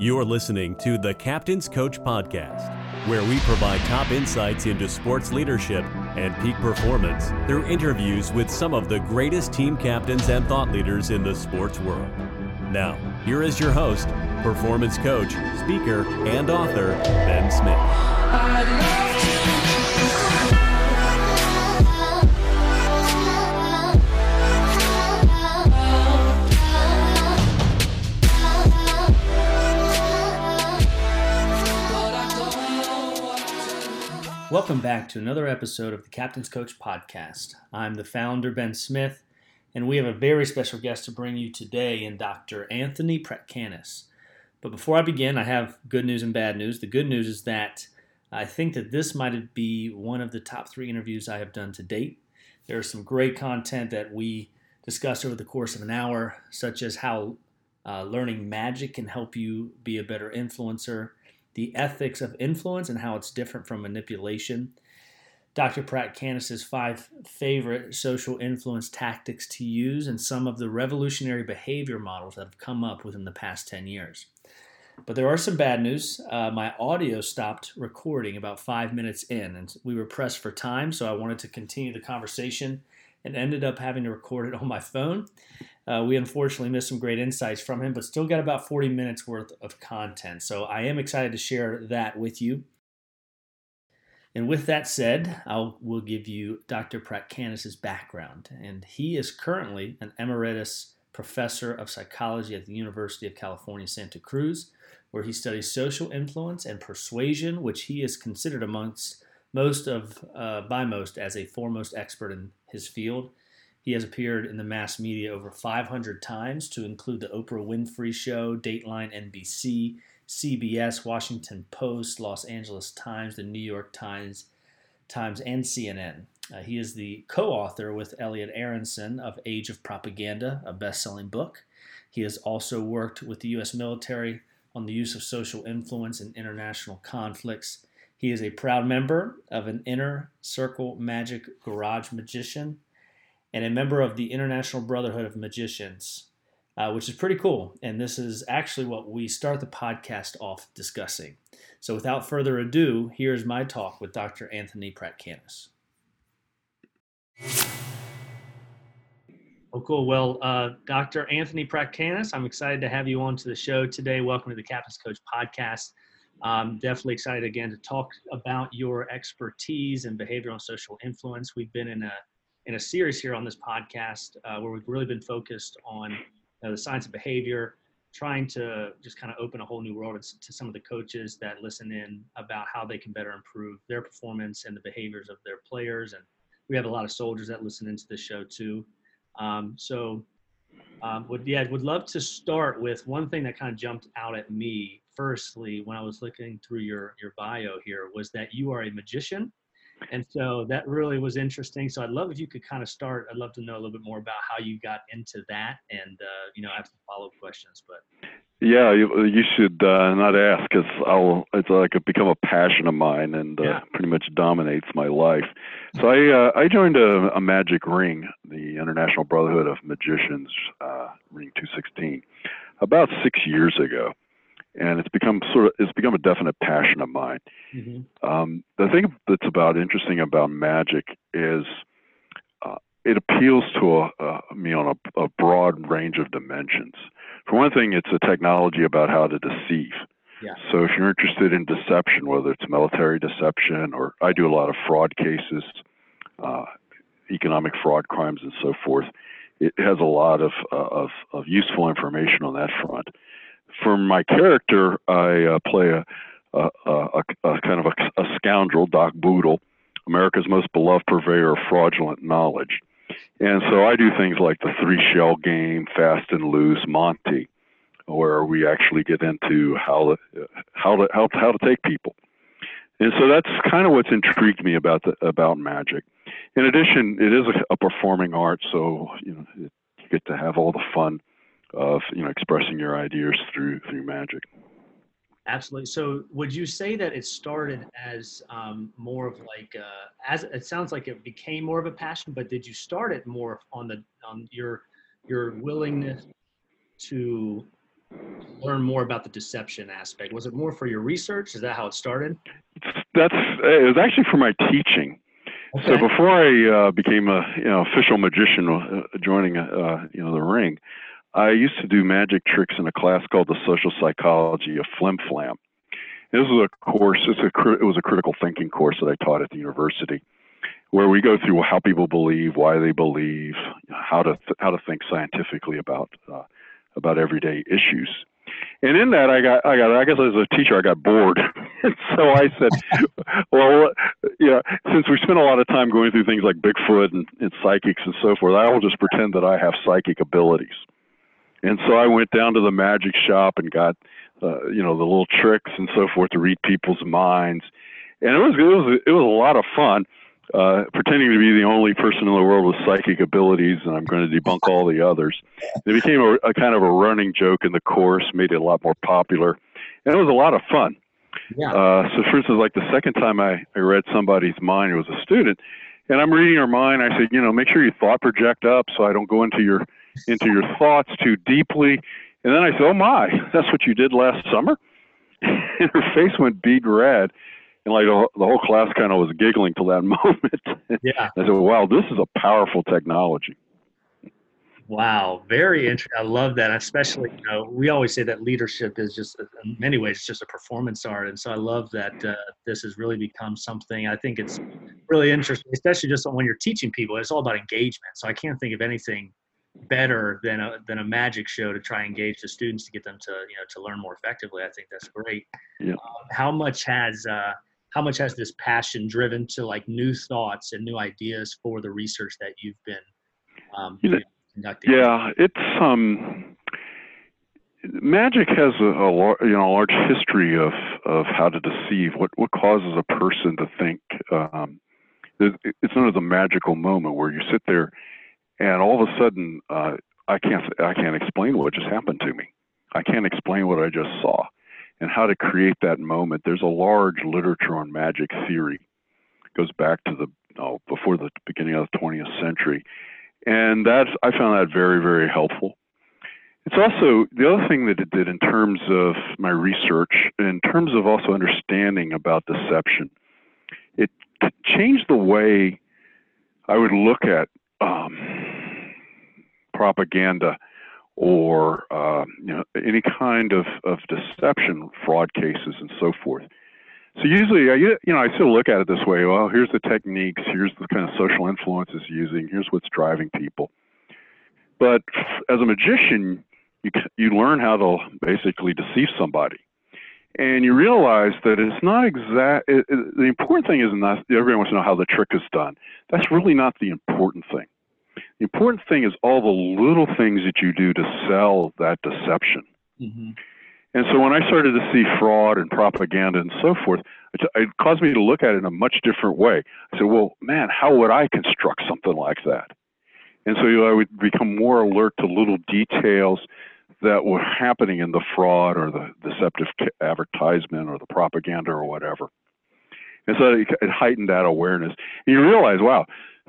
You're listening to the Captain's Coach Podcast, where we provide top insights into sports leadership and peak performance through interviews with some of the greatest team captains and thought leaders in the sports world. Now, here is your host, performance coach, speaker, and author, Ben Smith. Welcome back to another episode of the Captain's Coach Podcast. I'm the founder, Ben Smith, and we have a very special guest to bring you today in Dr. Anthony Pratkanis. But before I begin, I have good news and bad news. The good news is that I think that this might be one of the top three interviews I have done to date. There's some great content that we discussed over the course of an hour, such as how uh, learning magic can help you be a better influencer the ethics of influence and how it's different from manipulation. Dr. Pratkanis's five favorite social influence tactics to use and some of the revolutionary behavior models that have come up within the past 10 years. But there are some bad news. Uh, my audio stopped recording about five minutes in, and we were pressed for time, so I wanted to continue the conversation and ended up having to record it on my phone. Uh, we unfortunately missed some great insights from him, but still got about 40 minutes worth of content. So I am excited to share that with you. And with that said, I will give you Dr. Pratkanis's background. And he is currently an emeritus professor of psychology at the University of California, Santa Cruz, where he studies social influence and persuasion, which he is considered amongst most of uh, by most as a foremost expert in his field. He has appeared in the mass media over 500 times, to include the Oprah Winfrey Show, Dateline NBC, CBS, Washington Post, Los Angeles Times, the New York Times, Times, and CNN. Uh, he is the co-author with Elliot Aronson of Age of Propaganda, a best-selling book. He has also worked with the U.S. military on the use of social influence in international conflicts. He is a proud member of an inner circle magic garage magician and a member of the International Brotherhood of Magicians, uh, which is pretty cool. And this is actually what we start the podcast off discussing. So without further ado, here's my talk with Dr. Anthony Pratkanis. Oh, cool. Well, uh, Dr. Anthony Pratkanis, I'm excited to have you on to the show today. Welcome to the Captain's Coach podcast. I'm definitely excited again to talk about your expertise and behavioral and social influence. We've been in a in a series here on this podcast uh, where we've really been focused on uh, the science of behavior, trying to just kind of open a whole new world to some of the coaches that listen in about how they can better improve their performance and the behaviors of their players. And we have a lot of soldiers that listen into the show too. Um, so, um, would yeah, would love to start with one thing that kind of jumped out at me. Firstly, when I was looking through your your bio here, was that you are a magician and so that really was interesting. So I'd love if you could kind of start. I'd love to know a little bit more about how you got into that, and uh, you know, I have some follow up questions. But yeah, you, you should uh, not ask because I'll it's like it become a passion of mine and uh, yeah. pretty much dominates my life. So I uh, I joined a, a magic ring, the International Brotherhood of Magicians, uh, Ring 216, about six years ago and it's become sort of it's become a definite passion of mine. Mm-hmm. Um, the thing that's about interesting about magic is uh, it appeals to a, uh, me on a, a, broad range of dimensions. For one thing, it's a technology about how to deceive. Yeah. So if you're interested in deception, whether it's military deception or I do a lot of fraud cases, uh, economic fraud crimes, and so forth, it has a lot of, uh, of, of useful information on that front for my character, I uh, play a, a, a, a, kind of a, scoundrel, Doc Boodle, America's most beloved purveyor of fraudulent knowledge. And so I do things like the three shell game, fast and loose, Monty, where we actually get into how to, how to, how, how to take people. And so that's kind of what's intrigued me about the, about magic. In addition, it is a, a performing art, so you know you get to have all the fun of you know expressing your ideas through through magic. Absolutely. So, would you say that it started as um, more of like uh, as it sounds like it became more of a passion, but did you start it more on the on your your willingness to learn more about the deception aspect? Was it more for your research? Is that how it started? That's it was actually for my teaching. Okay. So before I uh, became a you know official magician, uh, joining uh, you know the ring, I used to do magic tricks in a class called the Social Psychology of Flim Flam. This was a course. It's a it was a critical thinking course that I taught at the university, where we go through how people believe, why they believe, how to how to think scientifically about uh, about everyday issues. And in that, I got, I got, I guess as a teacher, I got bored. and so I said, well, yeah, since we spend a lot of time going through things like Bigfoot and, and psychics and so forth, I will just pretend that I have psychic abilities. And so I went down to the magic shop and got, uh, you know, the little tricks and so forth to read people's minds. And it was, it was, it was a lot of fun uh, pretending to be the only person in the world with psychic abilities, and I'm going to debunk all the others. It became a, a, kind of a running joke in the course, made it a lot more popular, and it was a lot of fun. Yeah. Uh, so, for instance, like the second time I, I read somebody's mind, it was a student, and I'm reading her mind. I said, you know, make sure you thought project up, so I don't go into your into your thoughts too deeply. And then I said, oh my, that's what you did last summer. and her face went bead red and like the whole class kind of was giggling till that moment. Yeah. I said, "Wow, this is a powerful technology." Wow, very interesting. I love that. Especially, you know, we always say that leadership is just, in many ways, it's just a performance art. And so I love that uh, this has really become something. I think it's really interesting, especially just when you're teaching people. It's all about engagement. So I can't think of anything better than a than a magic show to try and engage the students to get them to you know to learn more effectively. I think that's great. Yeah. Um, how much has uh, how much has this passion driven to like new thoughts and new ideas for the research that you've been um, you know, conducting? Yeah, it's um, magic has a, a you know a large history of of how to deceive. What what causes a person to think? Um, it's known as a magical moment where you sit there, and all of a sudden, uh, I can't I can't explain what just happened to me. I can't explain what I just saw and how to create that moment. There's a large literature on magic theory. It goes back to the oh, before the beginning of the 20th century, and that's I found that very very helpful. It's also the other thing that it did in terms of my research, in terms of also understanding about deception. It changed the way I would look at um, propaganda or uh, you know any kind of, of deception, fraud cases, and so forth. So usually, I, you know, I of look at it this way. Well, here's the techniques. Here's the kind of social influences using. Here's what's driving people. But as a magician, you you learn how to basically deceive somebody, and you realize that it's not exact. It, it, the important thing is not everyone wants to know how the trick is done. That's really not the important thing. The important thing is all the little things that you do to sell that deception. Mm-hmm. And so when I started to see fraud and propaganda and so forth, it, it caused me to look at it in a much different way. I said, well, man, how would I construct something like that? And so you know, I would become more alert to little details that were happening in the fraud or the deceptive advertisement or the propaganda or whatever. And so it, it heightened that awareness. And you realize, wow,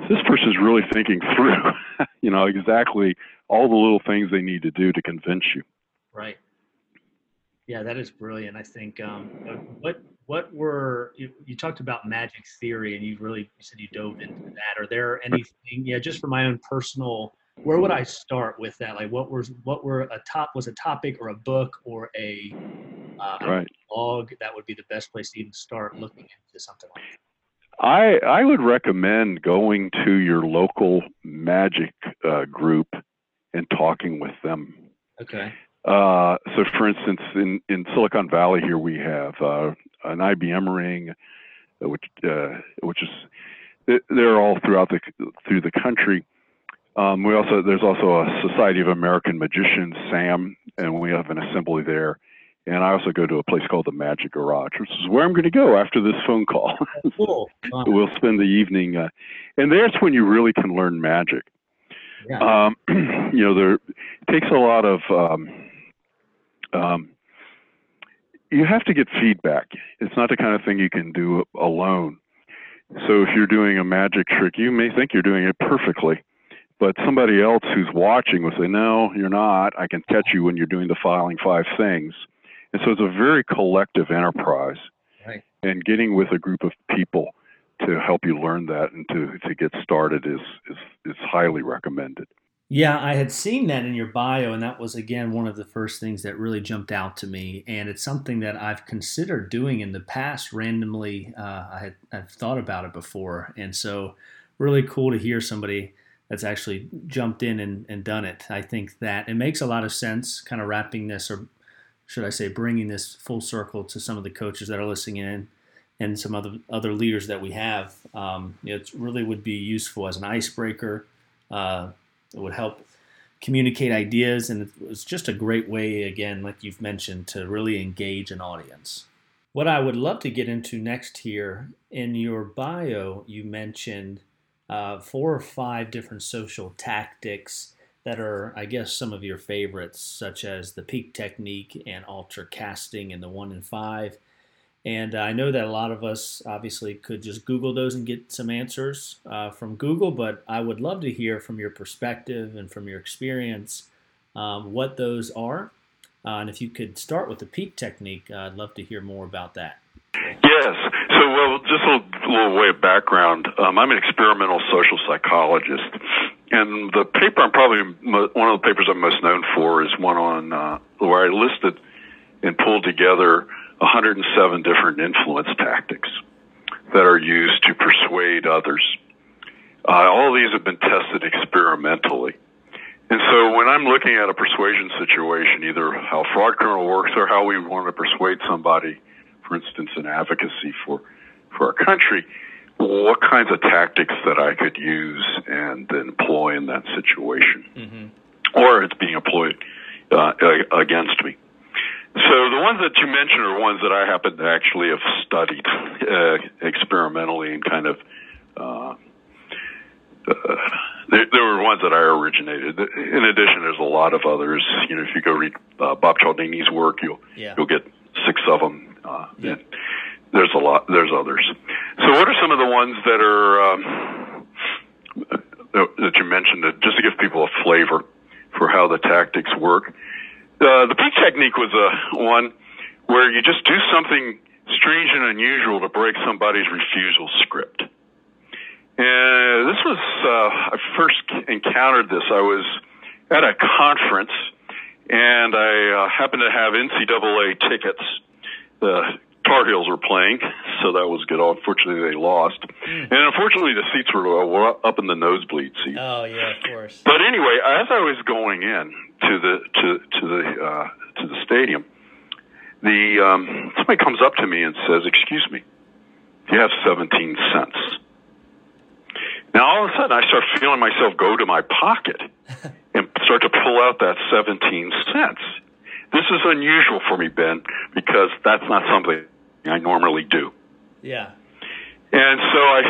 this person's really thinking through, you know, exactly all the little things they need to do to convince you. Right. Yeah, that is brilliant. I think um, what what were you, you, talked about magic theory, and you really you said you dove into that. Are there anything? Yeah, just for my own personal, where would I start with that? Like, what was what were a top was a topic or a book or a uh, right. blog that would be the best place to even start looking into something like that? I I would recommend going to your local magic uh, group and talking with them. Okay. Uh, so, for instance, in, in Silicon Valley here we have uh, an IBM ring, uh, which uh, which is they're all throughout the through the country. Um, we also there's also a Society of American Magicians, SAM, and we have an assembly there. And I also go to a place called the Magic Garage, which is where I'm going to go after this phone call. cool. we'll spend the evening, uh, and that's when you really can learn magic. Yeah. Um, you know, there it takes a lot of. Um, um, you have to get feedback. It's not the kind of thing you can do alone. So if you're doing a magic trick, you may think you're doing it perfectly, but somebody else who's watching will say, "No, you're not. I can catch you when you're doing the filing five things." And so it's a very collective enterprise. Right. And getting with a group of people to help you learn that and to, to get started is, is, is highly recommended. Yeah, I had seen that in your bio, and that was again one of the first things that really jumped out to me. And it's something that I've considered doing in the past. Randomly, uh, I had I've thought about it before, and so really cool to hear somebody that's actually jumped in and, and done it. I think that it makes a lot of sense, kind of wrapping this, or should I say, bringing this full circle to some of the coaches that are listening in and some other other leaders that we have. Um, it really would be useful as an icebreaker. Uh, it would help communicate ideas, and it's just a great way, again, like you've mentioned, to really engage an audience. What I would love to get into next here in your bio, you mentioned uh, four or five different social tactics that are, I guess, some of your favorites, such as the pique technique and Alter casting and the one in five. And I know that a lot of us obviously could just Google those and get some answers uh, from Google, but I would love to hear from your perspective and from your experience um, what those are. Uh, and if you could start with the pique technique, uh, I'd love to hear more about that. Yes. So, well, just a little way of background. Um, I'm an experimental social psychologist, and the paper I'm probably one of the papers I'm most known for is one on uh, where I listed and pulled together 107 different influence tactics that are used to persuade others. Uh, all these have been tested experimentally. And so when I'm looking at a persuasion situation, either how fraud criminal works or how we want to persuade somebody, for instance, in advocacy for, for our country, what kinds of tactics that I could use and employ in that situation, mm-hmm. or it's being employed uh, against me. So the ones that you mentioned are ones that I happen to actually have studied uh, experimentally and kind of. Uh, uh, there, there, were ones that I originated. In addition, there's a lot of others. You know, if you go read uh, Bob Cialdini's work, you'll yeah. you'll get six of them. Uh, yeah. There's a lot. There's others. So, what are some of the ones that are um, that you mentioned? Just to give people a flavor for how the tactics work. Uh, the pique technique was a one where you just do something strange and unusual to break somebody's refusal script. And this was uh, I first encountered this. I was at a conference, and I uh, happened to have NCAA tickets. The Tar Heels were playing, so that was good. Unfortunately, they lost, mm. and unfortunately, the seats were, were up in the nosebleed seats. Oh yeah, of course. But anyway, as I was going in to the to to the uh, to the stadium, the um, somebody comes up to me and says, "Excuse me, do you have 17 cents?" Now all of a sudden, I start feeling myself go to my pocket and start to pull out that 17 cents. This is unusual for me, Ben, because that's not something I normally do. Yeah. And so I,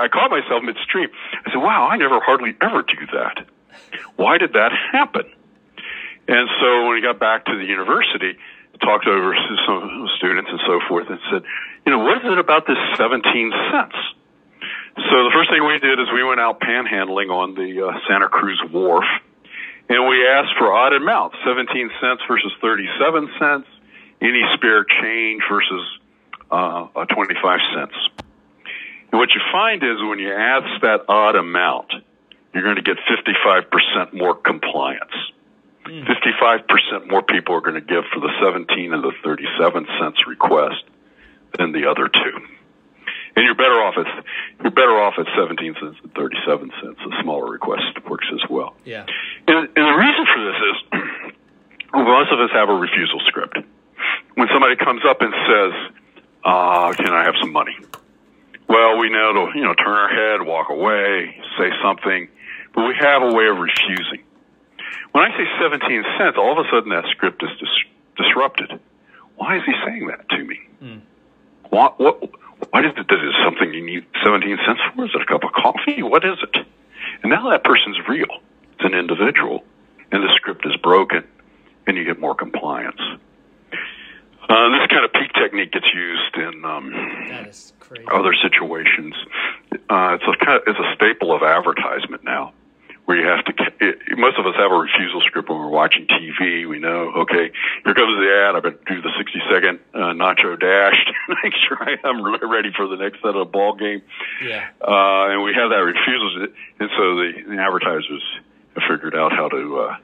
I caught myself midstream. I said, wow, I never hardly ever do that. Why did that happen? And so when we got back to the university, talked over to some students and so forth and said, you know, what is it about this 17 cents? So the first thing we did is we went out panhandling on the uh, Santa Cruz Wharf and we asked for odd amounts, 17 cents versus 37 cents, any spare change versus uh, 25 cents. And what you find is when you ask that odd amount, you're going to get 55% more compliance. Mm. 55% more people are going to give for the 17 and the 37 cents request than the other two and you're better off at you're better off at 17 cents and 37 cents. A smaller request works as well. Yeah. And, and the reason for this is most of us have a refusal script. When somebody comes up and says, uh, "Can I have some money?" Well, we know to you know turn our head, walk away, say something, but we have a way of refusing. When I say 17 cents, all of a sudden that script is dis- disrupted. Why is he saying that to me? Mm. What, what what is it? Is it something you need 17 cents for? Is it a cup of coffee? What is it? And now that person's real. It's an individual. And the script is broken, and you get more compliance. Uh, this kind of pique technique gets used in um, other situations. Uh, it's a kind of, it's a staple of advertisement now, where you have to. It, most of us have a refusal script when we're watching TV. We know, okay, here comes the ad. I better do the 60 second uh, nacho dash to make sure I am ready for the next set of the ball game. Yeah. Uh, and we have that refusal, and so the, the advertisers have figured out how to uh,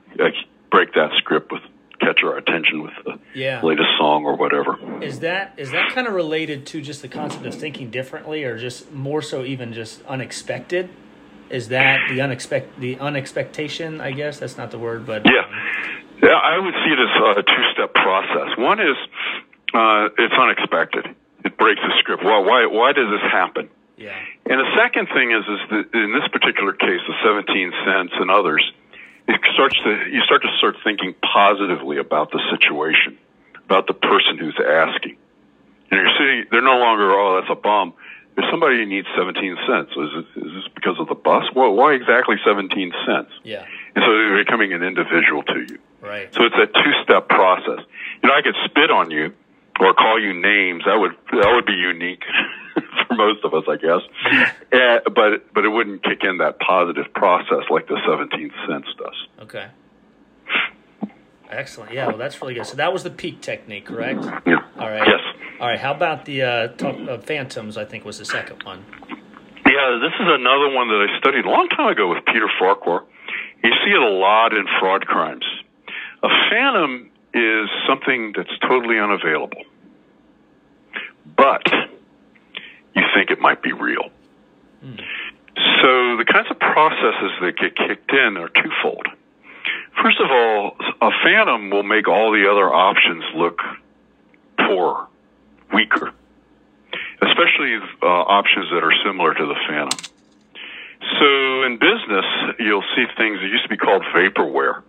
break that script with catch our attention with the yeah. latest song or whatever. Is that is that kind of related to just the concept of thinking differently, or just more so even just unexpected? Is that the unexpect the unexpectation? I guess that's not the word, but yeah, yeah. I would see it as a two step process. One is uh, it's unexpected. It breaks the script. Well, why why does this happen? Yeah. And the second thing is is that in this particular case, the 17 cents and others, it starts to you start to start thinking positively about the situation, about the person who's asking. And you're sitting, they're no longer, oh, that's a bum There's somebody who needs 17 cents, is, it, is this because of the bus? Well, why exactly 17 cents? Yeah. And so they're becoming an individual to you. Right. So it's a two-step process. You know, I could spit on you or call you names. That would that would be unique for most of us, I guess. uh, but but it wouldn't kick in that positive process like the 17 cents does. Okay. Excellent. Yeah, well, that's really good. So that was the pique technique, correct? Yeah. All right. Yes. All right. How about the uh, talk, uh, phantoms? I think was the second one. Yeah, this is another one that I studied a long time ago with Peter Farquhar. You see it a lot in fraud crimes. A phantom is something that's totally unavailable, but you think it might be real. Mm. So the kinds of processes that get kicked in are twofold. First of all, a phantom will make all the other options look poor, weaker, especially uh, options that are similar to the phantom. So in business, you'll see things that used to be called vaporware,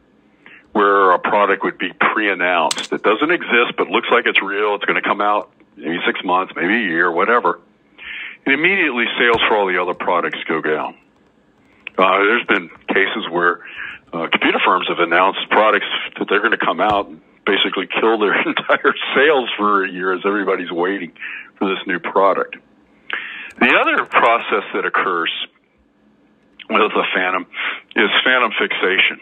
where a product would be pre-announced. It doesn't exist, but looks like it's real. It's going to come out maybe six months, maybe a year, whatever. And immediately sales for all the other products go down. Uh, there's been cases where uh, computer firms have announced products that they're going to come out and basically kill their entire sales for a year as everybody's waiting for this new product. The other process that occurs with the phantom is phantom fixation.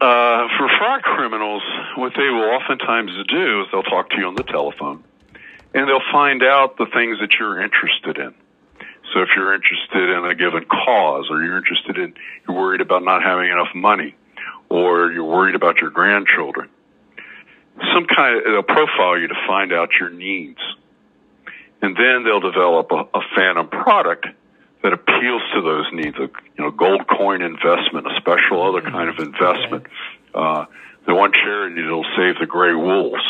Uh, for fraud criminals, what they will oftentimes do is they'll talk to you on the telephone and they'll find out the things that you're interested in. So if you're interested in a given cause, or you're interested in, you're worried about not having enough money, or you're worried about your grandchildren, some kind of, they'll profile you to find out your needs. And then they'll develop a, a phantom product that appeals to those needs, a you know, gold coin investment, a special other kind of investment. Uh, the one charity that'll save the gray wolves,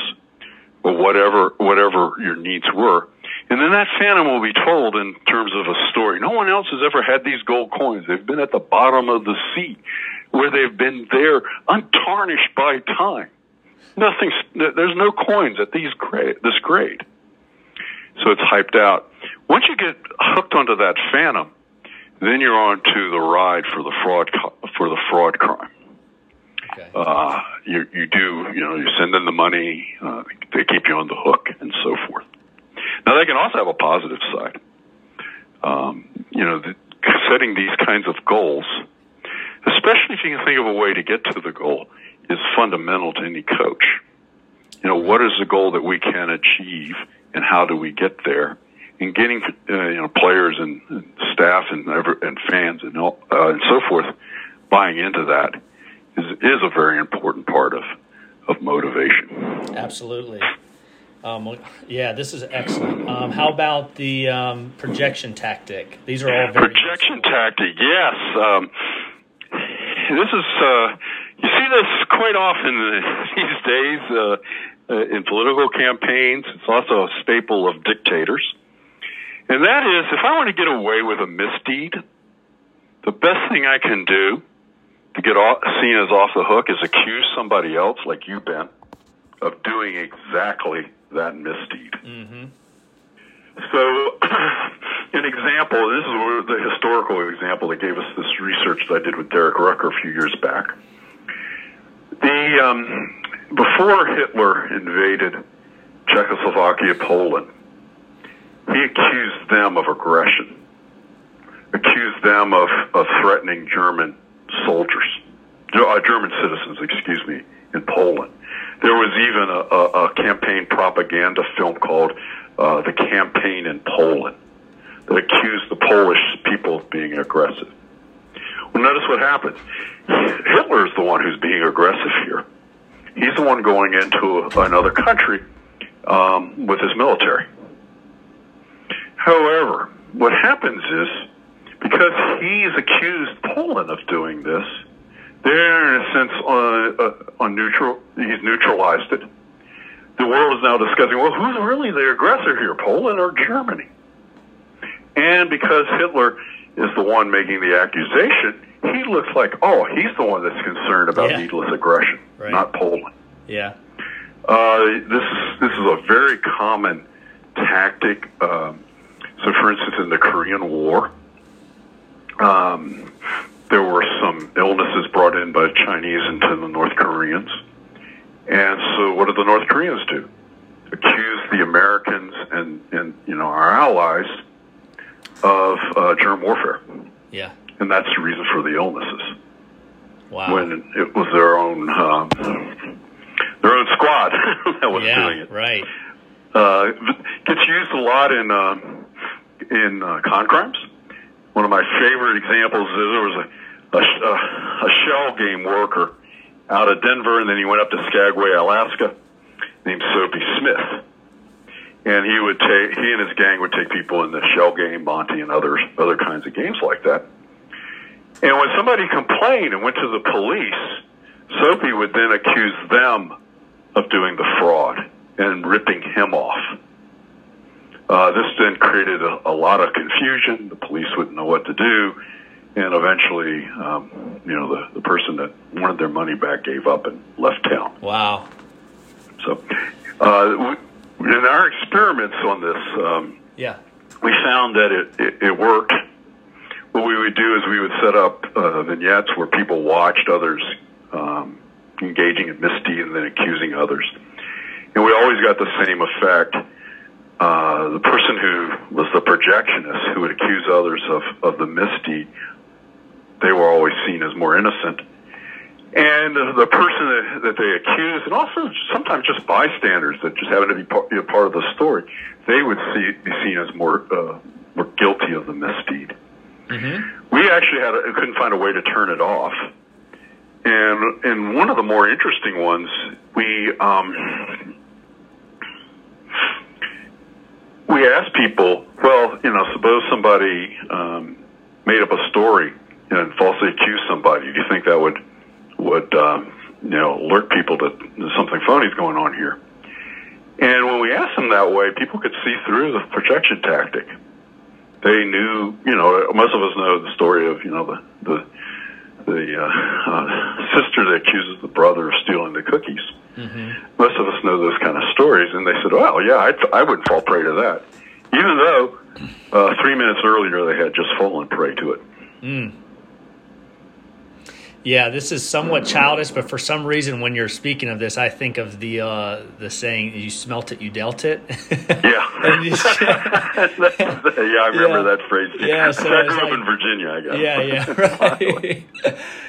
or whatever, whatever your needs were and then that phantom will be told in terms of a story. No one else has ever had these gold coins. They've been at the bottom of the sea where they've been there untarnished by time. Nothing, there's no coins at these grade, this grade. So it's hyped out. Once you get hooked onto that phantom, then you're on to the ride for the fraud, for the fraud crime. Uh, you, you do, you know, you send them the money, uh, they keep you on the hook and so forth. Now, they can also have a positive side. Um, you know, the, setting these kinds of goals, especially if you can think of a way to get to the goal, is fundamental to any coach. You know, what is the goal that we can achieve, and how do we get there? And getting uh, you know players and, and staff and and fans and all, uh, and so forth buying into that is is a very important part of of motivation. Absolutely. Um, yeah, this is excellent. Um, how about the um, projection tactic? These are all very projection useful. tactic. Yes, um, this is uh, you see this quite often these days uh, uh, in political campaigns. It's also a staple of dictators, and that is if I want to get away with a misdeed, the best thing I can do to get off, seen as off the hook is accuse somebody else, like you, Ben, of doing exactly that misdeed. Mm-hmm. So, an example, this is the historical example that gave us this research that I did with Derek Rucker a few years back. The um, before Hitler invaded Czechoslovakia, Poland, he accused them of aggression. accused them of, of threatening German soldiers, uh, German citizens, excuse me, in Poland. There was even a, a, a campaign propaganda film called uh, The Campaign in Poland that accused the Polish people of being aggressive. Well, notice what happens. Hitler is the one who's being aggressive here. He's the one going into another country um, with his military. However, what happens is because he's accused Poland of doing this, they're in a sense on, uh, on neutral. He's neutralized it. The world is now discussing, well, who's really the aggressor here, Poland or Germany? And because Hitler is the one making the accusation, he looks like, oh, he's the one that's concerned about yeah. needless aggression, right. not Poland. Yeah. Uh, this is this is a very common tactic. Um, so, for instance, in the Korean War, um, there were some illnesses brought in by Chinese into the North Koreans. And so what did the North Koreans do? Accuse the Americans and, and you know, our allies of uh, germ warfare. Yeah. And that's the reason for the illnesses. Wow. When it was their own um, their own squad that was yeah, doing it. Right. Uh, gets used a lot in uh, in uh, con crimes. One of my favorite examples is there was a, a, a shell game worker out of Denver, and then he went up to Skagway, Alaska, named Soapy Smith. And he would take he and his gang would take people in the shell game, Monty, and others other kinds of games like that. And when somebody complained and went to the police, Soapy would then accuse them of doing the fraud and ripping him off. Uh, this then created a, a, lot of confusion. The police wouldn't know what to do, and eventually, um, you know, the, the person that wanted their money back gave up and left town. Wow. So, uh, we, in our experiments on this, um, yeah, we found that it, it, it, worked. What we would do is we would set up uh, vignettes where people watched others um, engaging in misdeed and then accusing others, and we always got the same effect uh, the person who was the projectionist who would accuse others of, of the misdeed, they were always seen as more innocent. And the person that, that they accused, and also sometimes just bystanders that just happened to be part, be part of the story, they would see, be seen as more uh, more guilty of the misdeed. Mm-hmm. We actually had a, couldn't find a way to turn it off. And and one of the more interesting ones, we um, we asked people, well, you know, suppose somebody um, made up a story and falsely accused somebody. Do you think that would would um, you know alert people that something funny is going on here? And when we asked them that way, people could see through the projection tactic. They knew, you know, most of us know the story of you know the the the uh, uh, sister that accuses the brother of stealing the cookies. Mm-hmm. Most of us know those kind of stories, and they said, "Well, yeah, I'd, I wouldn't fall prey to that," even though uh, three minutes earlier they had just fallen prey to it. Mm. Yeah, this is somewhat childish, but for some reason, when you're speaking of this, I think of the uh, the saying "You smelt it, you dealt it." yeah, yeah, I remember yeah. that phrase. Yeah, so I grew up in Virginia. I guess. Yeah, yeah, right.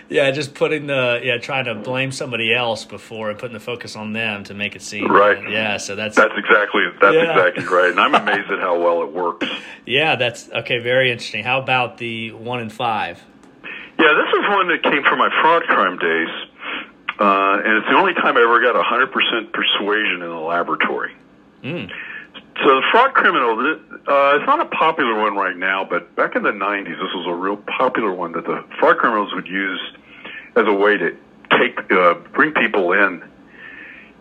yeah, just putting the yeah, trying to blame somebody else before and putting the focus on them to make it seem right. Yeah, so that's that's exactly that's yeah. exactly right, and I'm amazed at how well it works. Yeah, that's okay. Very interesting. How about the one in five? Yeah, this is one that came from my fraud crime days, uh, and it's the only time I ever got 100% persuasion in the laboratory. Mm. So the fraud criminal, uh, it's not a popular one right now, but back in the 90s, this was a real popular one that the fraud criminals would use as a way to take, uh, bring people in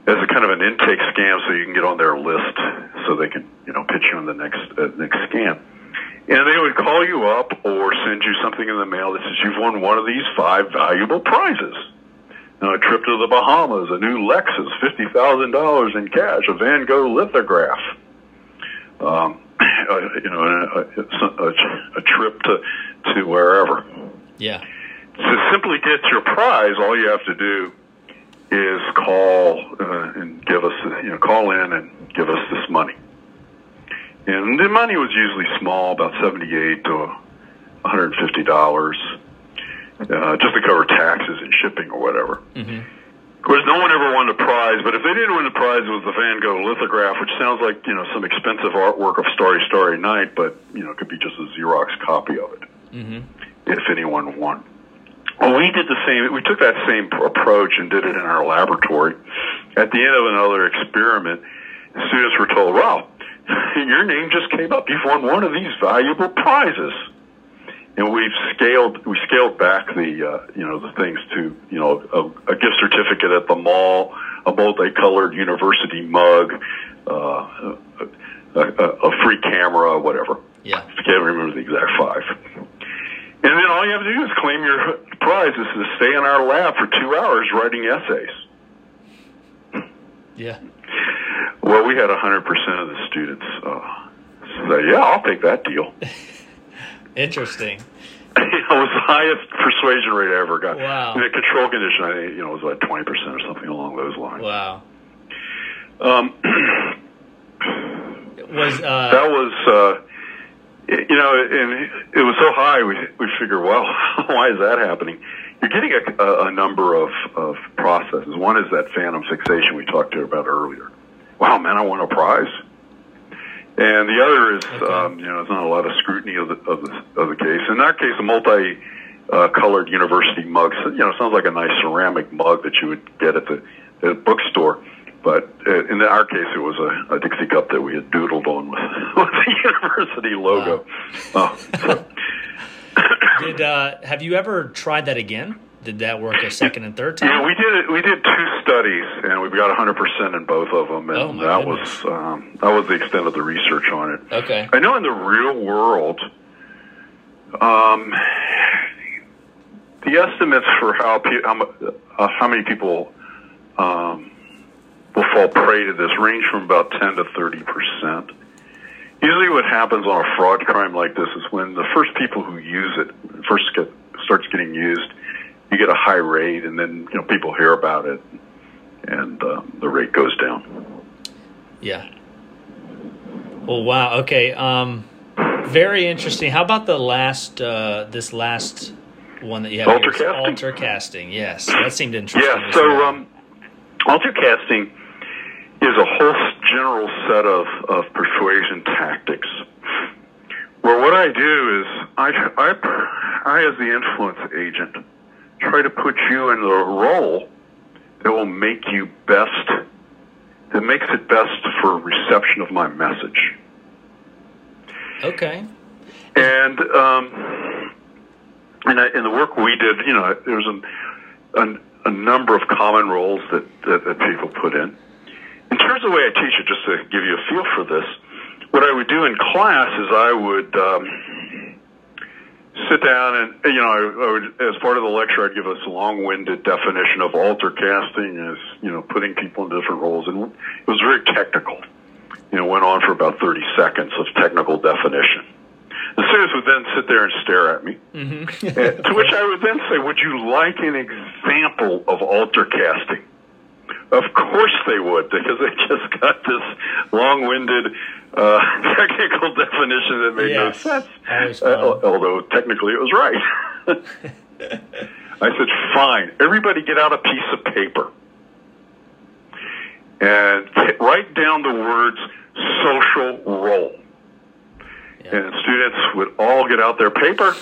as a kind of an intake scam so you can get on their list so they can, you know, pitch you on the next, uh, next scam. And they would call you up or send you something in the mail that says you've won one of these five valuable prizes. A trip to the Bahamas, a new Lexus, fifty thousand dollars in cash, a Van Gogh lithograph. Um, uh, you know, a, a, a, trip to to wherever. Yeah. To simply get your prize, all you have to do is call uh, and give us, you know, call in and give us this money. And the money was usually small, about 78 to $150 uh, just to cover taxes and shipping or whatever. Mm-hmm. Of course, no one ever won the prize, but if they didn't win the prize, it was the Van Gogh lithograph, which sounds like you know some expensive artwork of Starry Starry Night, but you know it could be just a Xerox copy of it. Mm-hmm. If anyone won. Well, we did the same. We took that same approach and did it in our laboratory. At the end of another experiment, students were told, "Wow, your name just came up. You've won one of these valuable prizes." And we've scaled we scaled back the uh, you know the things to you know a, a gift certificate at the mall, a multicolored university mug, uh, a, a, a free camera, whatever. Yeah, I can't remember the exact five. And then all you have to do is claim your prize is to stay in our lab for two hours writing essays. Yeah. Well, we had 100% of the students uh, say, yeah, I'll take that deal. Interesting. it was the highest persuasion rate I ever got. Wow. In a control condition, I think, you know, it was like 20% or something along those lines. Wow. Um, was, uh, that was, uh, you know, and it was so high. We we figured, well, why is that happening? You're getting a, a, a number of of processes. One is that phantom fixation we talked to about earlier. Wow, man, I won a prize. And the other is, okay. um, you know, there's not a lot of scrutiny of the of the, of the case. In our case, a multi uh, colored university mug. You know, sounds like a nice ceramic mug that you would get at the, at the bookstore. But uh, in our case, it was a, a Dixie cup that we had doodled on with, with the university logo. Wow. Oh, so. did uh, have you ever tried that again? Did that work a second and third time? Yeah, we did it. We did two studies, and we got 100 percent in both of them, and oh that goodness. was um, that was the extent of the research on it. Okay. I know in the real world, um, the estimates for how pe- how, uh, how many people um, will fall prey to this range from about 10 to 30 percent. Usually, what happens on a fraud crime like this is when the first people who use it first get starts getting used, you get a high rate, and then you know people hear about it, and uh, the rate goes down. Yeah. Well, wow. Okay. Um, very interesting. How about the last uh, this last one that you have? Alter casting. Alter casting. Yes, that seemed interesting. Yeah. So, well. um, alter casting is a whole general set of, of persuasion tactics. Where what I do is I, I, I, as the influence agent, try to put you in the role that will make you best, that makes it best for reception of my message. Okay. And um, and I, in the work we did, you know, there's a, a, a number of common roles that, that, that people put in in terms of the way I teach it, just to give you a feel for this, what I would do in class is I would um, sit down and, you know, I, I would, as part of the lecture, I'd give us a long-winded definition of alter casting as, you know, putting people in different roles. And it was very technical. You know, went on for about 30 seconds of technical definition. The students would then sit there and stare at me. Mm-hmm. to which I would then say, would you like an example of alter casting? Of course they would, because they just got this long-winded uh, technical definition that made yes. no sense. Uh, although technically it was right. I said, "Fine, everybody, get out a piece of paper and write down the words social role." Yeah. And students would all get out their paper,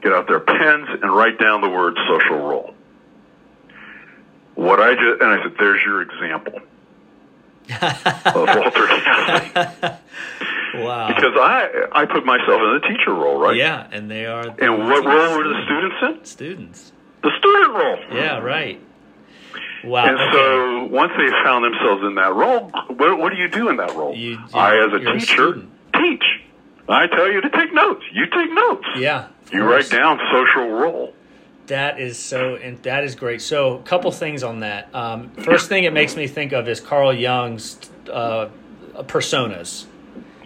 get out their pens, and write down the word social role. What I just and I said, "There's your example of Alter Casting." wow! Because I I put myself in the teacher role, right? Yeah, and they are. The and what role were the students in? Students. The student role. Yeah, right. Wow. And okay. so once they found themselves in that role, what, what do you do in that role? You, you, I, as a teacher, a teach. I tell you to take notes. You take notes. Yeah. You write down social role. That is so, and that is great. So, a couple things on that. Um, first thing it makes me think of is Carl Jung's uh, personas.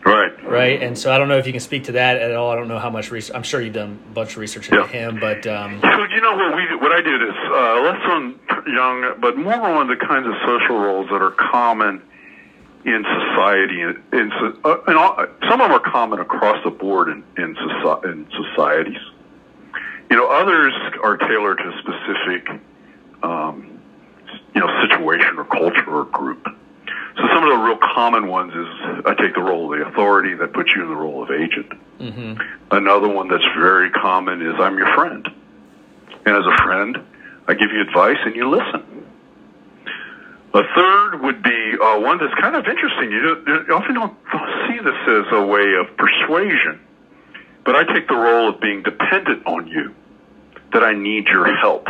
Right. Right. And so, I don't know if you can speak to that at all. I don't know how much research. I'm sure you've done a bunch of research into Yeah. him, but um, So you know what we what I did is uh, less on Jung, but more on the kinds of social roles that are common in society, in, in, uh, in all, some of them are common across the board in, in, in societies. You know, others are tailored to a specific, um, you know, situation or culture or group. So some of the real common ones is I take the role of the authority that puts you in the role of agent. Mm-hmm. Another one that's very common is I'm your friend. And as a friend, I give you advice and you listen. A third would be uh, one that's kind of interesting. You, you often don't see this as a way of persuasion, but I take the role of being dependent on you, that I need your help.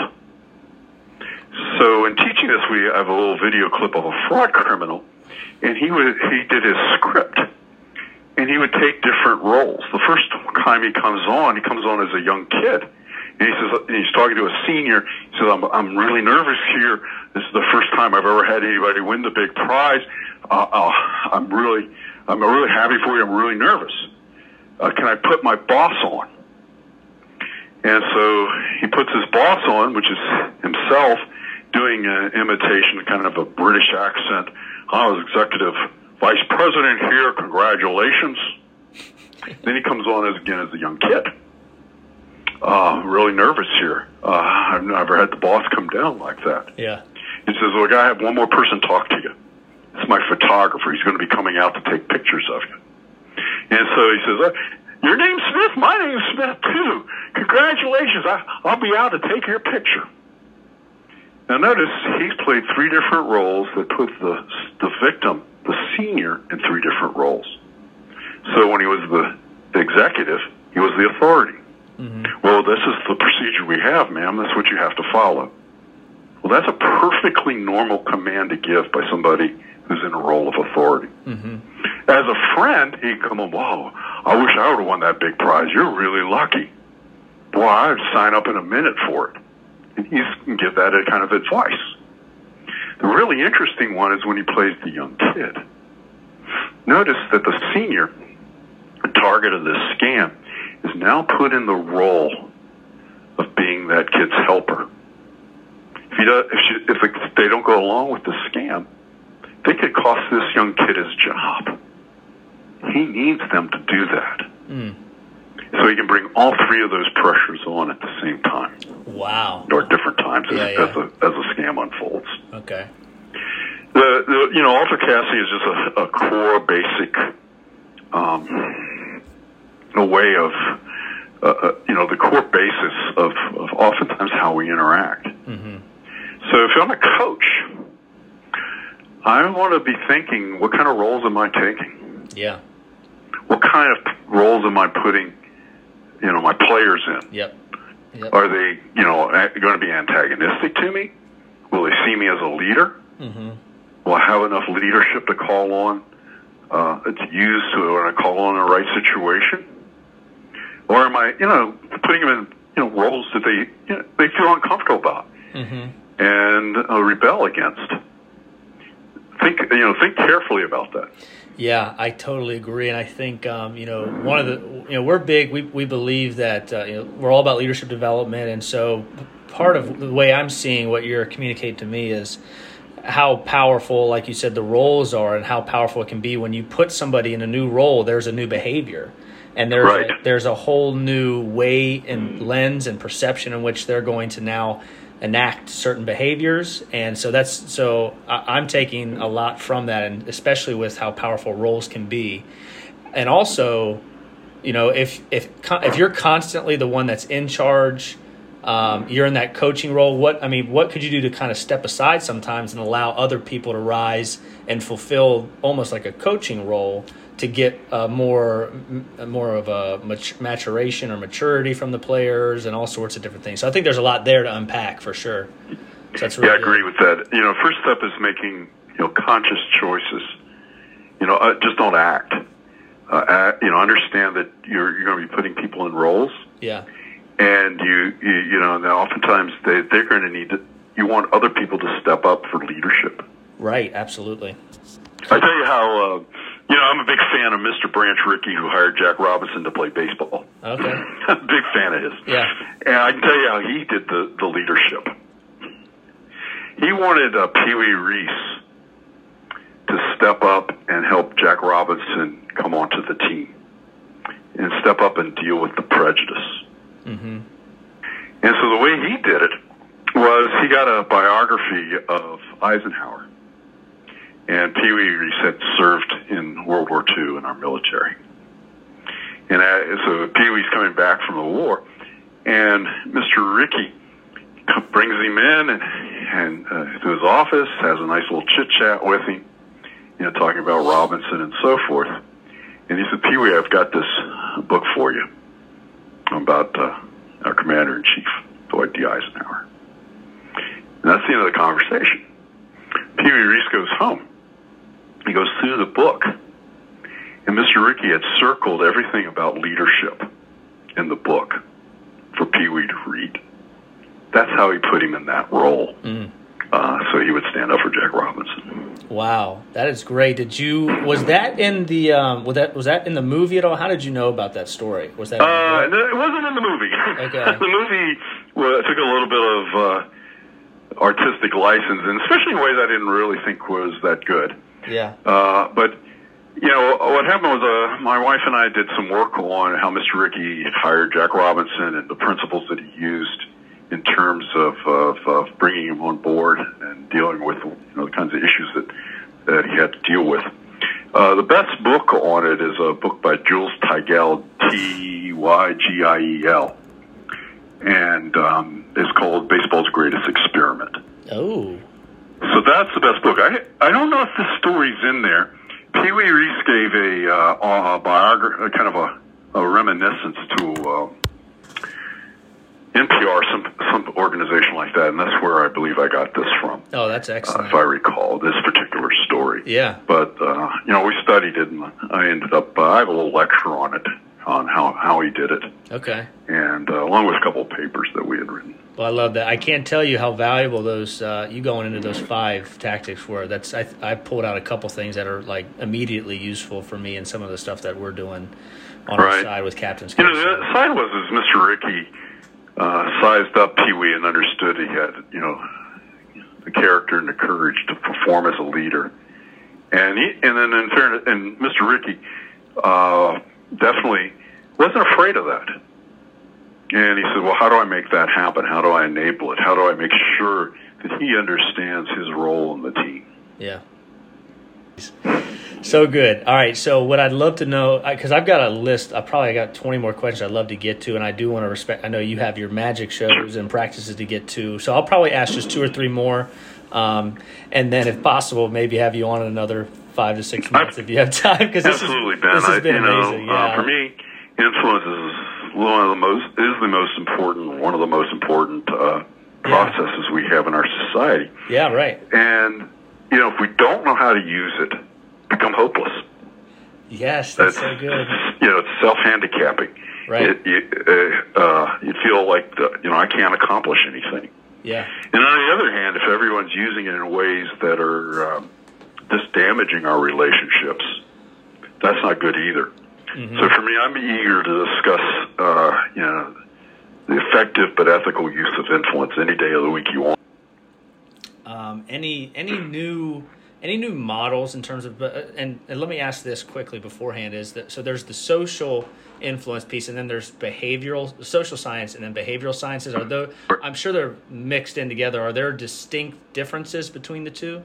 So in teaching this, we have a little video clip of a fraud criminal and he would he did his script and he would take different roles. The first time he comes on, he comes on as a young kid. And he says, and he's talking to a senior. He says, I'm, I'm really nervous here. This is the first time I've ever had anybody win the big prize. Uh, uh, I'm really, I'm really happy for you. I'm really nervous. Uh, can I put my boss on? And so he puts his boss on, which is himself, doing an imitation, kind of a British accent I was executive vice president here. Congratulations. then he comes on as again as a young kid. Uh, really nervous here. Uh, I've never had the boss come down like that. Yeah. He says, "Look, I have one more person talk to you. It's my photographer. He's going to be coming out to take pictures of you." And so he says, uh, "Your name's Smith. My name's Smith too. Congratulations. I, I'll be out to take your picture." Now notice he's played three different roles that put the the victim, the senior, in three different roles. So when he was the, the executive, he was the authority. Mm-hmm. Well, this is the procedure we have, ma'am. That's what you have to follow. Well, that's a perfectly normal command to give by somebody who's in a role of authority. Mm-hmm. As a friend, he'd come on, whoa, I wish I would have won that big prize. You're really lucky. Boy, I'd sign up in a minute for it and he can give that a kind of advice. The really interesting one is when he plays the young kid. Notice that the senior, the target of this scam, is now put in the role of being that kid's helper. If, he does, if, she, if they don't go along with the scam, they could cost this young kid his job. He needs them to do that. Mm. So he can bring all three of those pressures on at the same time. Wow. Or at different times yeah, as, yeah. as, a, as a scam unfolds. Okay. The, the you know, Alter Casting is just a, a core basic um, a way of, uh, uh, you know, the core basis of, of oftentimes how we interact. Mm-hmm. So if I'm a coach, I want to be thinking, what kind of roles am I taking? Yeah. What kind of roles am I putting you know my players in. Yep. yep. Are they you know going to be antagonistic to me? Will they see me as a leader? Mm-hmm. Will I have enough leadership to call on uh, to use to when I call on the right situation? Or am I you know putting them in you know roles that they you know, they feel uncomfortable about mm-hmm. and uh, rebel against? Think you know think carefully about that. Yeah, I totally agree, and I think um, you know one of the you know we're big. We we believe that uh, you know we're all about leadership development, and so part of the way I'm seeing what you're communicating to me is how powerful, like you said, the roles are, and how powerful it can be when you put somebody in a new role. There's a new behavior, and there's right. a, there's a whole new way and lens and perception in which they're going to now enact certain behaviors and so that's so i'm taking a lot from that and especially with how powerful roles can be. And also you know if if if you're constantly the one that's in charge um, you're in that coaching role what i mean what could you do to kind of step aside sometimes and allow other people to rise and fulfill almost like a coaching role to get a more more of a maturation or maturity from the players and all sorts of different things. So I think there's a lot there to unpack for sure. So that's really yeah, I agree good. with that. You know, first step is making you know conscious choices. You know, uh, just don't act. Uh, act, you know, understand that you're you're going to be putting people in roles. Yeah. And you you, you know, and oftentimes they they're going to need to. You want other people to step up for leadership. Right. Absolutely. I tell you how. You know, I'm a big fan of Mr. Branch Rickey, who hired Jack Robinson to play baseball. Okay. Big fan of his. Yeah. And I can tell you how he did the, the leadership. He wanted uh, Pee Wee Reese to step up and help Jack Robinson come onto the team and step up and deal with the prejudice. Mm-hmm. And so the way he did it was he got a biography of Eisenhower. And Pee Wee Reese had served in World War II in our military. And so Pee Wee's coming back from the war, and Mr. Rickey brings him in and, and uh, to his office, has a nice little chit chat with him, you know, talking about Robinson and so forth. And he said, Pee Wee, I've got this book for you about uh, our commander in chief, Dwight D. Eisenhower. And that's the end of the conversation. Pee Wee Reese goes home. He goes through the book, and Mr. Rickey had circled everything about leadership in the book for Pee Wee to read. That's how he put him in that role. Mm. Uh, so he would stand up for Jack Robinson. Wow, that is great. Did you was that in the um, was that was that in the movie at all? How did you know about that story? Was that? Uh, no, it wasn't in the movie. Okay. the movie well, took a little bit of uh, artistic license, and especially in ways I didn't really think was that good. Yeah. Uh, but you know what happened was uh, my wife and I did some work on how Mr. Rickey hired Jack Robinson and the principles that he used in terms of, of, of bringing him on board and dealing with you know, the kinds of issues that, that he had to deal with. Uh, the best book on it is a book by Jules Tygiel, T Y G I E L, and um, it's called Baseball's Greatest Experiment. Oh. So that's the best book. I I don't know if the story's in there. Pee Wee Reese gave a, uh, a biography, kind of a, a reminiscence to. Uh, NPR, some some organization like that, and that's where I believe I got this from. Oh, that's Uh, excellent. if I recall this particular story. yeah. But uh, you know, we studied it, and I ended up. Uh, I have a little lecture on it, on how how he did it, Okay. and uh, along with a couple of papers that we had written. Well, I love that. I can't tell you how valuable those uh, you going into those five tactics were. That's I, I pulled out a couple things that are like immediately useful for me and some of the stuff that we're doing on our side with captains. You know, the side was is Mr. Rickey uh, sized up Pee Wee and understood he had, you know, the character and the courage to perform as a leader. And he, and then in fairness, and Mr. Rickey uh, definitely wasn't afraid of that. And he said, "Well, how do I make that happen? How do I enable it? How do I make sure that he understands his role in the team?" Yeah. So good. All right. So what I'd love to know, because I've got a list. I probably got twenty more questions I'd love to get to, and I do want to respect. I know you have your magic shows and practices to get to, so I'll probably ask just two or three more, um, and then if possible, maybe have you on in another five to six months if you have time. Because this, is, Ben. this has I, been you know, amazing. uh, Yeah. for me, influence is one of the most is the most important one of the most important uh, processes we have in our society. yeah. Right. And you know, if we don't know how to use it, become hopeless. Yes. That's so good. you know, it's self handicapping. Right. It, you, uh, you feel like the, you know I can't accomplish anything. Yeah. And on the other hand, if everyone's using it in ways that are um, just damaging our relationships, that's not good either. So for me, I'm eager to discuss, uh, you know, the effective but ethical use of influence any day of the week you want. um, any any new any new models in terms of uh, and, and let me ask this quickly beforehand is that so there's the social influence piece and then there's behavioral social science and then behavioral sciences. Are those i'm sure they're mixed in together. Are there distinct differences between the two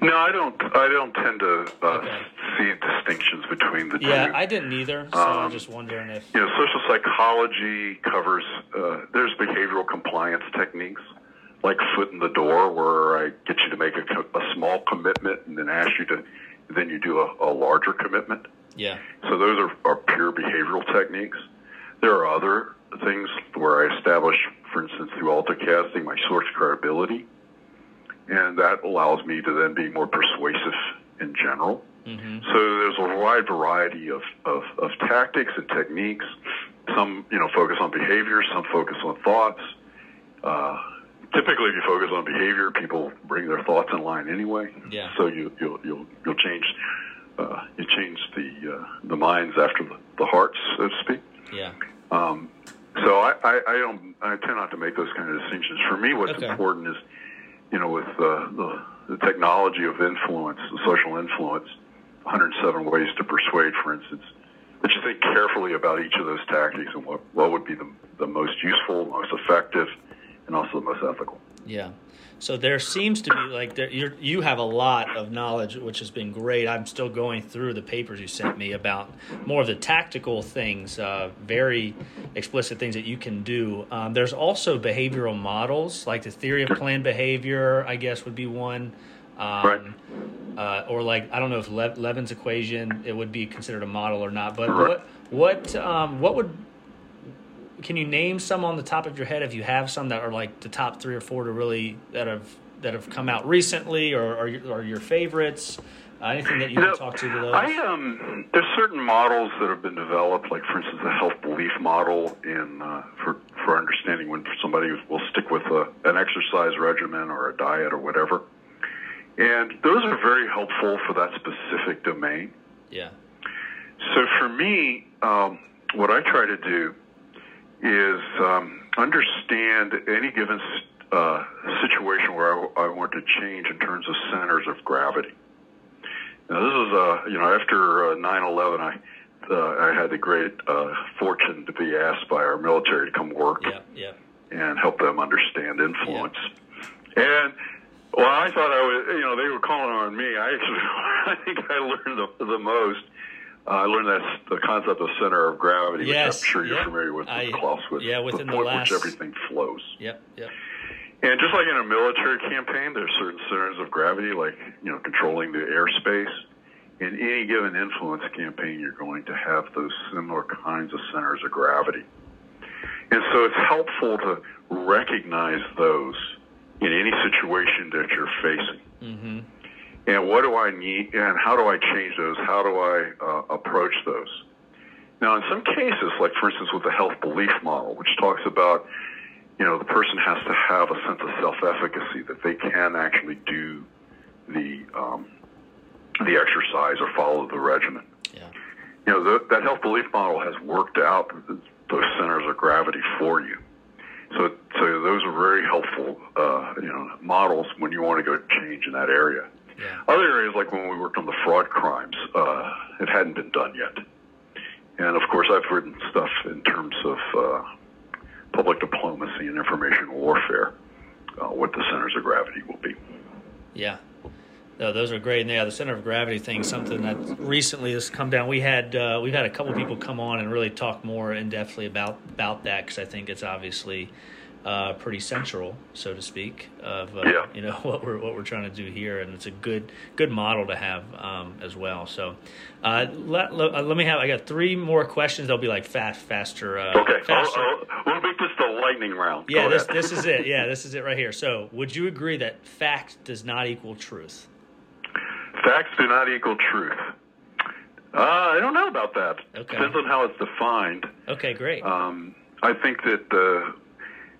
No, I don't. I don't tend to uh, Okay. see distinctions between the two. yeah i didn't either so i'm just wondering if you know, social psychology covers. Uh, there's behavioral compliance techniques, like foot in the door, where I get you to make a, a small commitment and then ask you to, then you do a, a larger commitment. yeah So those are, are pure behavioral techniques. There are other things where I establish, for instance, through Alter Casting, my source credibility, and that allows me to then be more persuasive in general. hmm So there's a wide variety of, of, of tactics and techniques. Some, you know, focus on behavior. Some focus on thoughts. Uh, typically, if you focus on behavior, people bring their thoughts in line anyway. Yeah. So you, you'll you'll you'll change uh, you change the uh, the minds after the, the hearts, so to speak. yeah Um, so I, I, I don't I tend not to make those kind of distinctions. For me, what's Okay. important is, you know, with uh, the the technology of influence, the social influence, 107 ways to persuade, for instance, that you think carefully about each of those tactics and what, what would be the, the most useful, most effective, and also the most ethical. Yeah. So there seems to be like there, you have a lot of knowledge, which has been great. I'm still going through the papers you sent me about more of the tactical things, uh, very explicit things that you can do. Um, there's also behavioral models, like the theory of planned behavior. I guess would be one. Um, right. Uh, or like I don't know if Le- Lewin's equation it would be considered a model or not. But right. what what um, what would can you name some on the top of your head if you have some that are like the top three or four to really that have that have come out recently or or your, or your favorites? Uh, anything that you, you know, talk to, to those? I um, there's certain models that have been developed, like for instance, the health belief model in uh, for for understanding when somebody will stick with a, an exercise regimen or a diet or whatever, and those are very helpful for that specific domain. Yeah. So for me, um, what I try to do is um, understand any given uh, situation where I, I, want to change in terms of centers of gravity. Now, this is, uh, you know, after uh, 9/11, I uh, I had the great uh, fortune to be asked by our military to come work yeah, yeah. and help them understand influence. Yeah. And well, I thought I was, you know, they were calling on me. I actually, I think I learned the, the most uh, I learned that the concept of center of gravity, yes, which I'm sure you're yep. familiar with, I, Clausewitz. Yeah, within the, the last... which everything flows. Yep, yep. And just like in a military campaign, there's certain centers of gravity, like you know, controlling the airspace. In any given influence campaign, you're going to have those similar kinds of centers of gravity. And so it's helpful to recognize those in any situation that you're facing. Mm-hmm and what do I need, and how do I change those? How do I uh, approach those? Now, in some cases, like for instance with the health belief model, which talks about, you know, the person has to have a sense of self-efficacy that they can actually do the um, the exercise or follow the regimen. Yeah. You know, the, that health belief model has worked out those centers of gravity for you. So, so those are very helpful, uh, you know, models when you want to go change in that area. Yeah. Other areas, like when we worked on the fraud crimes, uh, it hadn't been done yet. And of course, I've written stuff in terms of uh, public diplomacy and information warfare, uh, what the centers of gravity will be. Yeah. No, those are great. And yeah, the center of gravity thing, something that recently has come down. We had uh, we've had a couple people come on and really talk more in depthly about about that because I think it's obviously uh, pretty central, so to speak, of uh, yeah. you know what we're what we're trying to do here, and it's a good good model to have um, as well. So uh, let, let, uh, let, me have. I got three more questions. They'll be like fast, faster. Uh, okay, faster. I'll, I'll, we'll make this the lightning round. Yeah, this this is it. Yeah, this is it right here. So, would you agree that fact does not equal truth? Facts do not equal truth. Uh, I don't know about that. Okay. Depends on how it's defined. Okay, great. Um, I think that uh,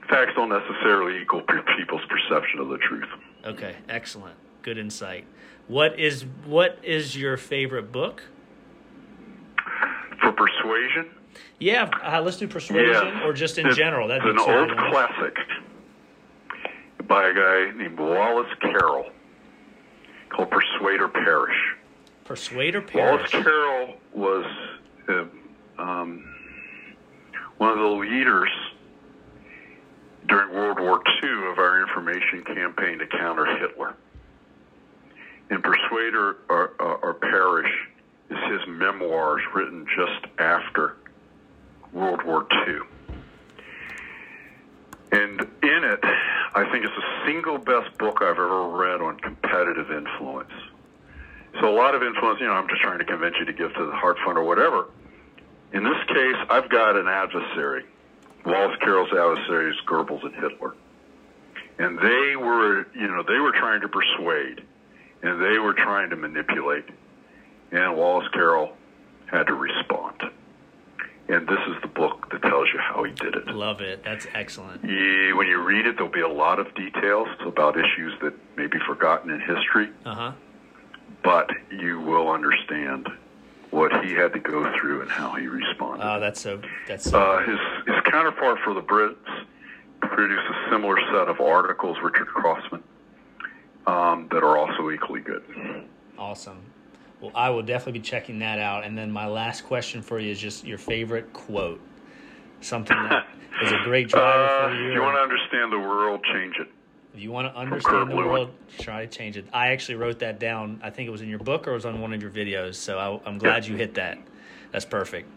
facts don't necessarily equal people's perception of the truth. Okay, excellent. Good insight. What is what is your favorite book? For persuasion? Yeah, uh, let's do persuasion or just in it's, general. That's an old classic by a guy named Wallace Carroll called Persuader or Persuader Perish. Wallace Carroll was uh, um, one of the leaders during World War II of our information campaign to counter Hitler. And Persuade or, or, or Perish is his memoirs written just after World War II. And in it, I think it's the single best book I've ever read on competitive influence. So a lot of influence, you know, I'm just trying to convince you to give to the Heart Fund or whatever. In this case, I've got an adversary Wallace Carroll's adversaries, Goebbels and Hitler. And they were, you know, they were trying to persuade and they were trying to manipulate. And Wallace Carroll had to respond. And this is the book that tells you how he did it. Love it. That's excellent. Yeah, when you read it, there'll be a lot of details about issues that may be forgotten in history. Uh huh. But you will understand what he had to go through and how he responded. Oh, that's so. That's so uh, his his counterpart for the Brits produced a similar set of articles, Richard Crossman. um, that are also equally good. Awesome. Well, I will definitely be checking that out. And then my last question for you is just your favorite quote, something that is a great driver uh, for you. If you want to understand the world, change it. If you want to understand the world, try to change it. I actually wrote that down. I think it was in your book or it was on one of your videos. So I, am glad yeah. you hit that. That's perfect.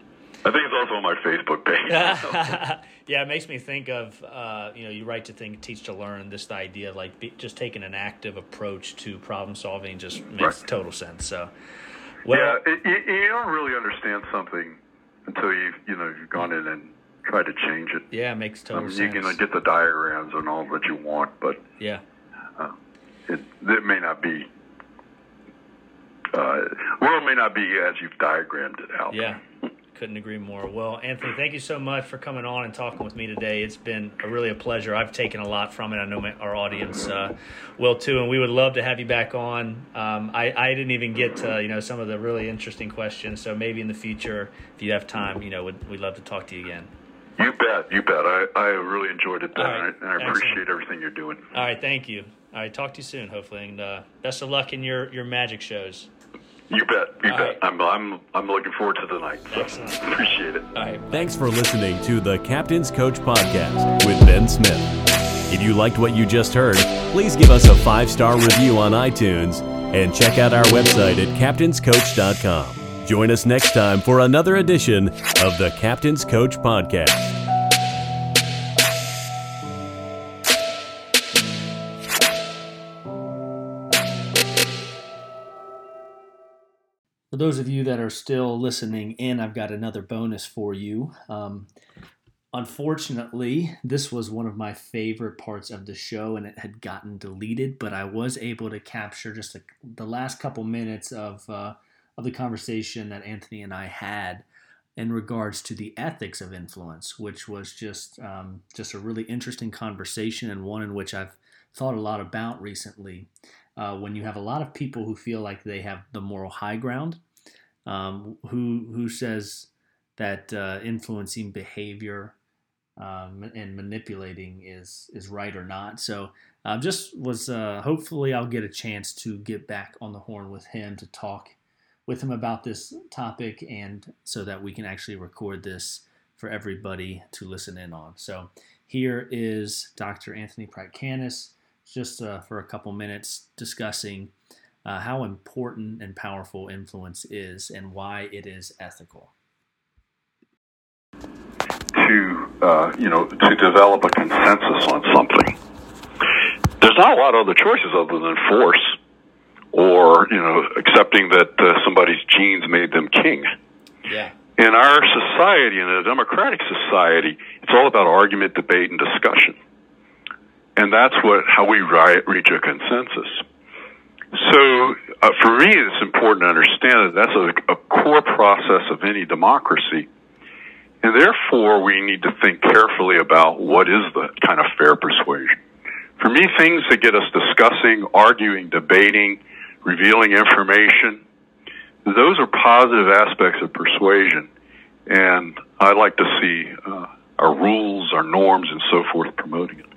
I think it's also on my Facebook page. yeah, it makes me think of uh, you know you write to think, teach to learn. This idea of like be, just taking an active approach to problem solving just makes right. total sense. So, well, yeah, it, you, you don't really understand something until you've you know you've gone in and tried to change it. Yeah, it makes total I mean, sense. You can get the diagrams and all that you want, but yeah, uh, it it may not be. Uh, world may not be as you've diagrammed it out. Yeah, couldn't agree more. Well, Anthony, thank you so much for coming on and talking with me today. It's been a, really a pleasure. I've taken a lot from it. I know my, our audience uh, will too, and we would love to have you back on. Um, I, I, didn't even get to you know some of the really interesting questions, so maybe in the future, if you have time, you know, we'd, we'd love to talk to you again. You bet, you bet. I, I really enjoyed it, Ben, right. and I, and I appreciate everything you're doing. All right, thank you. All right, talk to you soon, hopefully, and uh, best of luck in your, your magic shows. You bet. You All bet. Right. I'm, I'm, I'm looking forward to the night. So Excellent. Appreciate it. All right. Thanks for listening to the Captain's Coach Podcast with Ben Smith. If you liked what you just heard, please give us a five star review on iTunes and check out our website at captainscoach.com. Join us next time for another edition of the Captain's Coach Podcast. For those of you that are still listening in, I've got another bonus for you. Um, unfortunately, this was one of my favorite parts of the show and it had gotten deleted, but I was able to capture just a, the last couple minutes of, uh, of the conversation that Anthony and I had in regards to the ethics of influence, which was just um, just a really interesting conversation and one in which I've thought a lot about recently uh, when you have a lot of people who feel like they have the moral high ground, um, who who says that uh, influencing behavior um, and manipulating is is right or not. So uh, just was uh, hopefully I'll get a chance to get back on the horn with him to talk with him about this topic and so that we can actually record this for everybody to listen in on. So here is Dr. Anthony Pratkanis just uh, for a couple minutes discussing uh, how important and powerful influence is and why it is ethical. To uh, you know, to develop a consensus on something, there's not a lot of other choices other than force, or you know, accepting that uh, somebody's genes made them king. Yeah. In our society, in a democratic society, it's all about argument, debate, and discussion and that's what how we reach a consensus. So, uh, for me, it's important to understand that that's a, a core process of any democracy, and therefore we need to think carefully about what is the kind of fair persuasion. For me, things that get us discussing, arguing, debating, revealing information, those are positive aspects of persuasion, and I like to see uh, our rules, our norms, and so forth promoting it.